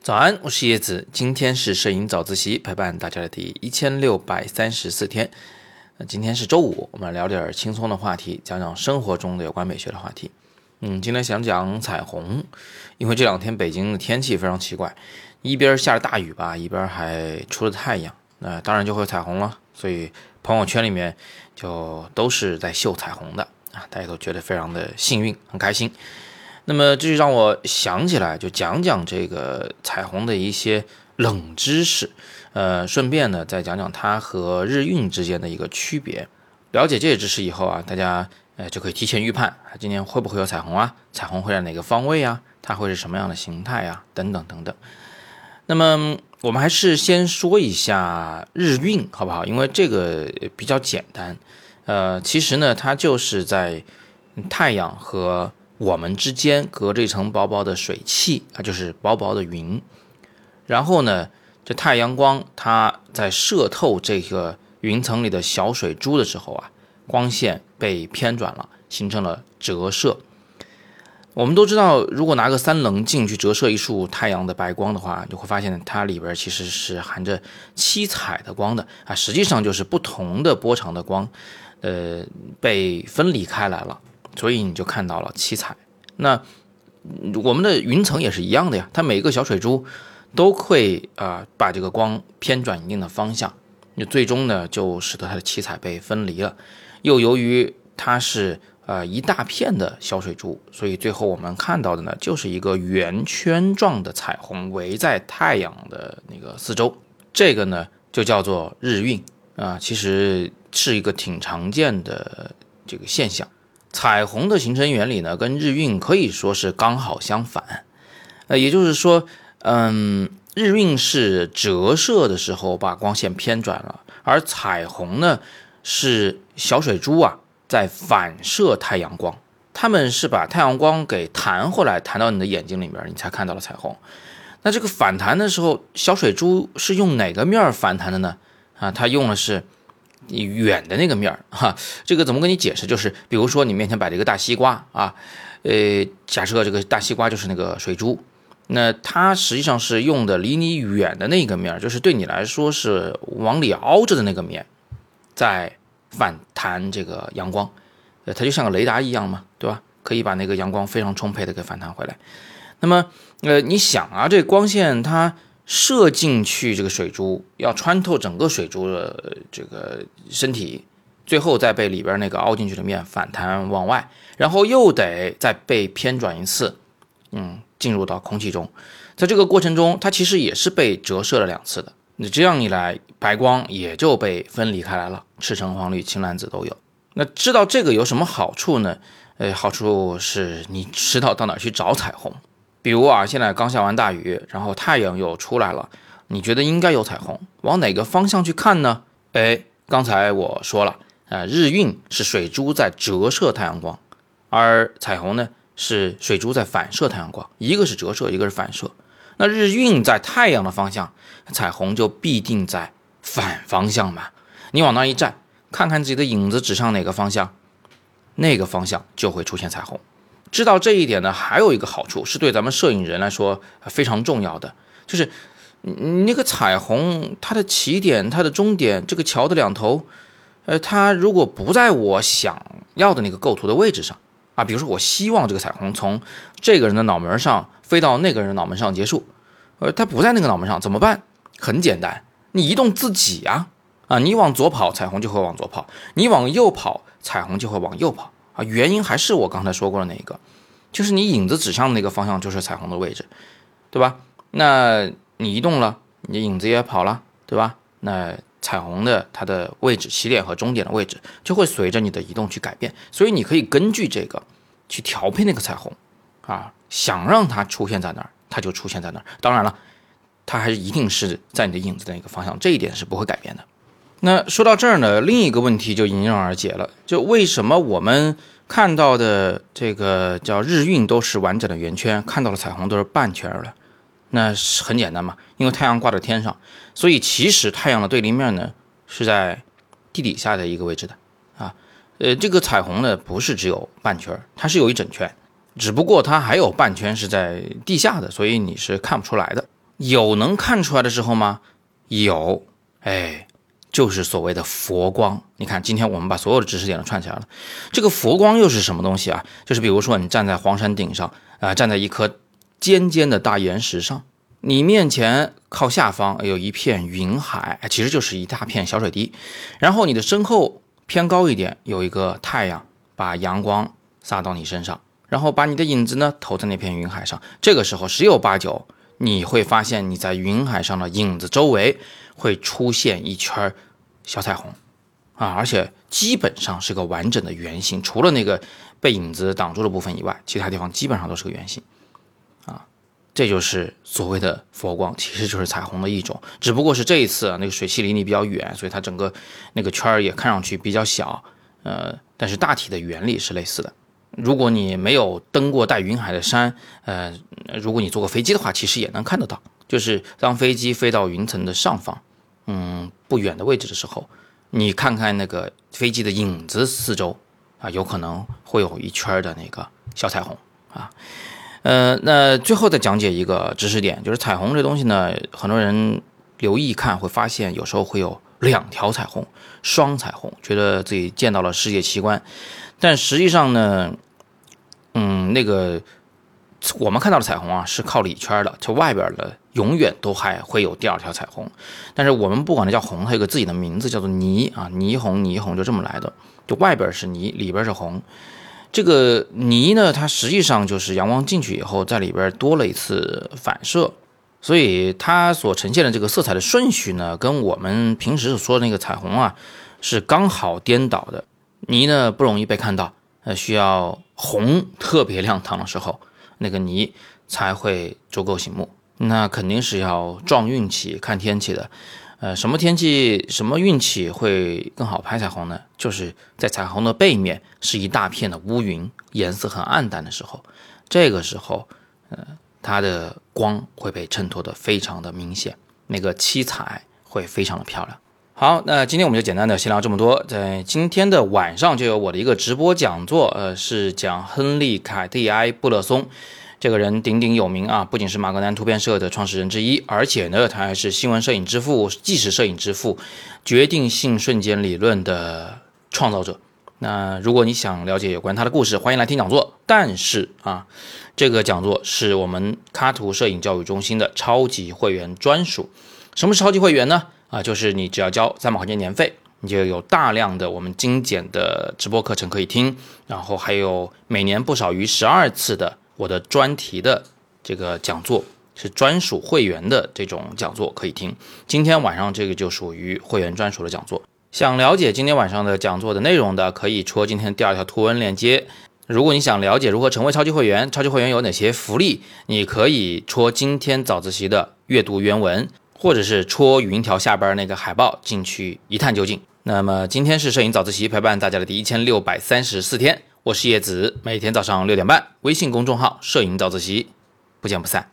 早安，我是叶子，今天是摄影早自习陪伴大家的第一千六百三十四天。那今天是周五，我们聊点轻松的话题，讲讲生活中的有关美学的话题。嗯，今天想讲彩虹，因为这两天北京的天气非常奇怪，一边下着大雨吧，一边还出了太阳，那当然就会有彩虹了。所以朋友圈里面就都是在秀彩虹的啊，大家都觉得非常的幸运，很开心。那么这就让我想起来，就讲讲这个彩虹的一些冷知识，呃，顺便呢再讲讲它和日晕之间的一个区别。了解这些知识以后啊，大家呃就可以提前预判，今年会不会有彩虹啊？彩虹会在哪个方位啊？它会是什么样的形态啊？等等等等。那么我们还是先说一下日晕，好不好？因为这个比较简单。呃，其实呢，它就是在太阳和我们之间隔着一层薄薄的水汽啊，就是薄薄的云。然后呢，这太阳光它在射透这个云层里的小水珠的时候啊，光线被偏转了，形成了折射。我们都知道，如果拿个三棱镜去折射一束太阳的白光的话，就会发现它里边其实是含着七彩的光的啊，实际上就是不同的波长的光，呃，被分离开来了。所以你就看到了七彩。那我们的云层也是一样的呀，它每个小水珠都会啊把这个光偏转一定的方向，那最终呢就使得它的七彩被分离了。又由于它是呃一大片的小水珠，所以最后我们看到的呢就是一个圆圈状的彩虹围在太阳的那个四周。这个呢就叫做日晕啊，其实是一个挺常见的这个现象。彩虹的形成原理呢，跟日晕可以说是刚好相反，呃，也就是说，嗯，日晕是折射的时候把光线偏转了，而彩虹呢是小水珠啊在反射太阳光，它们是把太阳光给弹回来，弹到你的眼睛里面，你才看到了彩虹。那这个反弹的时候，小水珠是用哪个面反弹的呢？啊，它用的是。你远的那个面儿哈，这个怎么跟你解释？就是比如说你面前摆着一个大西瓜啊，呃，假设这个大西瓜就是那个水珠，那它实际上是用的离你远的那个面儿，就是对你来说是往里凹着的那个面，在反弹这个阳光，呃，它就像个雷达一样嘛，对吧？可以把那个阳光非常充沛的给反弹回来。那么，呃，你想啊，这光线它。射进去这个水珠要穿透整个水珠的这个身体，最后再被里边那个凹进去的面反弹往外，然后又得再被偏转一次，嗯，进入到空气中，在这个过程中，它其实也是被折射了两次的。你这样一来，白光也就被分离开来了，赤橙黄绿青蓝紫都有。那知道这个有什么好处呢？呃，好处是你知道到哪去找彩虹。比如啊，现在刚下完大雨，然后太阳又出来了，你觉得应该有彩虹，往哪个方向去看呢？哎，刚才我说了，啊，日晕是水珠在折射太阳光，而彩虹呢是水珠在反射太阳光，一个是折射，一个是反射。那日晕在太阳的方向，彩虹就必定在反方向嘛。你往那一站，看看自己的影子指向哪个方向，那个方向就会出现彩虹。知道这一点呢，还有一个好处是对咱们摄影人来说非常重要的，就是你那个彩虹它的起点、它的终点，这个桥的两头，呃，它如果不在我想要的那个构图的位置上啊，比如说我希望这个彩虹从这个人的脑门上飞到那个人脑门上结束，呃，它不在那个脑门上怎么办？很简单，你移动自己呀，啊，你往左跑，彩虹就会往左跑；你往右跑，彩虹就会往右跑。啊，原因还是我刚才说过的那一个，就是你影子指向的那个方向就是彩虹的位置，对吧？那你移动了，你影子也跑了，对吧？那彩虹的它的位置，起点和终点的位置就会随着你的移动去改变，所以你可以根据这个去调配那个彩虹，啊，想让它出现在哪儿，它就出现在哪儿。当然了，它还是一定是在你的影子的那个方向，这一点是不会改变的。那说到这儿呢，另一个问题就迎刃而解了，就为什么我们看到的这个叫日晕都是完整的圆圈，看到的彩虹都是半圈的？那是很简单嘛，因为太阳挂在天上，所以其实太阳的对立面呢是在地底下的一个位置的啊。呃，这个彩虹呢不是只有半圈，它是有一整圈。只不过它还有半圈是在地下的，所以你是看不出来的。有能看出来的时候吗？有，哎，就是所谓的佛光。你看，今天我们把所有的知识点都串起来了。这个佛光又是什么东西啊？就是比如说你站在黄山顶上啊，站在一颗尖尖的大岩石上，你面前靠下方有一片云海，其实就是一大片小水滴。然后你的身后偏高一点有一个太阳，把阳光洒到你身上。然后把你的影子呢投在那片云海上，这个时候十有八九你会发现你在云海上的影子周围会出现一圈小彩虹，啊，而且基本上是个完整的圆形，除了那个被影子挡住的部分以外，其他地方基本上都是个圆形，啊，这就是所谓的佛光，其实就是彩虹的一种，只不过是这一次啊那个水汽离你比较远，所以它整个那个圈儿也看上去比较小，呃，但是大体的原理是类似的。如果你没有登过带云海的山，呃，如果你坐过飞机的话，其实也能看得到。就是当飞机飞到云层的上方，嗯，不远的位置的时候，你看看那个飞机的影子四周，啊，有可能会有一圈的那个小彩虹啊。呃，那最后再讲解一个知识点，就是彩虹这东西呢，很多人留意看会发现，有时候会有两条彩虹，双彩虹，觉得自己见到了世界奇观，但实际上呢。嗯，那个我们看到的彩虹啊，是靠里圈的，就外边的永远都还会有第二条彩虹。但是我们不管它叫红，它有个自己的名字，叫做霓啊，霓虹，霓虹就这么来的，就外边是霓，里边是红。这个霓呢，它实际上就是阳光进去以后，在里边多了一次反射，所以它所呈现的这个色彩的顺序呢，跟我们平时所说的那个彩虹啊，是刚好颠倒的。霓呢不容易被看到。呃，需要红特别亮堂的时候，那个泥才会足够醒目。那肯定是要撞运气、看天气的。呃，什么天气、什么运气会更好拍彩虹呢？就是在彩虹的背面是一大片的乌云，颜色很暗淡的时候，这个时候，呃，它的光会被衬托的非常的明显，那个七彩会非常的漂亮。好，那今天我们就简单的先聊这么多。在今天的晚上就有我的一个直播讲座，呃，是讲亨利·凯蒂埃·布勒松这个人鼎鼎有名啊，不仅是马格南图片社的创始人之一，而且呢，他还是新闻摄影之父、纪实摄影之父、决定性瞬间理论的创造者。那如果你想了解有关他的故事，欢迎来听讲座。但是啊，这个讲座是我们卡图摄影教育中心的超级会员专属。什么是超级会员呢？啊，就是你只要交三百块钱年费，你就有大量的我们精简的直播课程可以听，然后还有每年不少于十二次的我的专题的这个讲座，是专属会员的这种讲座可以听。今天晚上这个就属于会员专属的讲座。想了解今天晚上的讲座的内容的，可以戳今天第二条图文链接。如果你想了解如何成为超级会员，超级会员有哪些福利，你可以戳今天早自习的阅读原文。或者是戳语音条下边那个海报进去一探究竟。那么今天是摄影早自习陪伴大家的第一千六百三十四天，我是叶子，每天早上六点半，微信公众号“摄影早自习”，不见不散。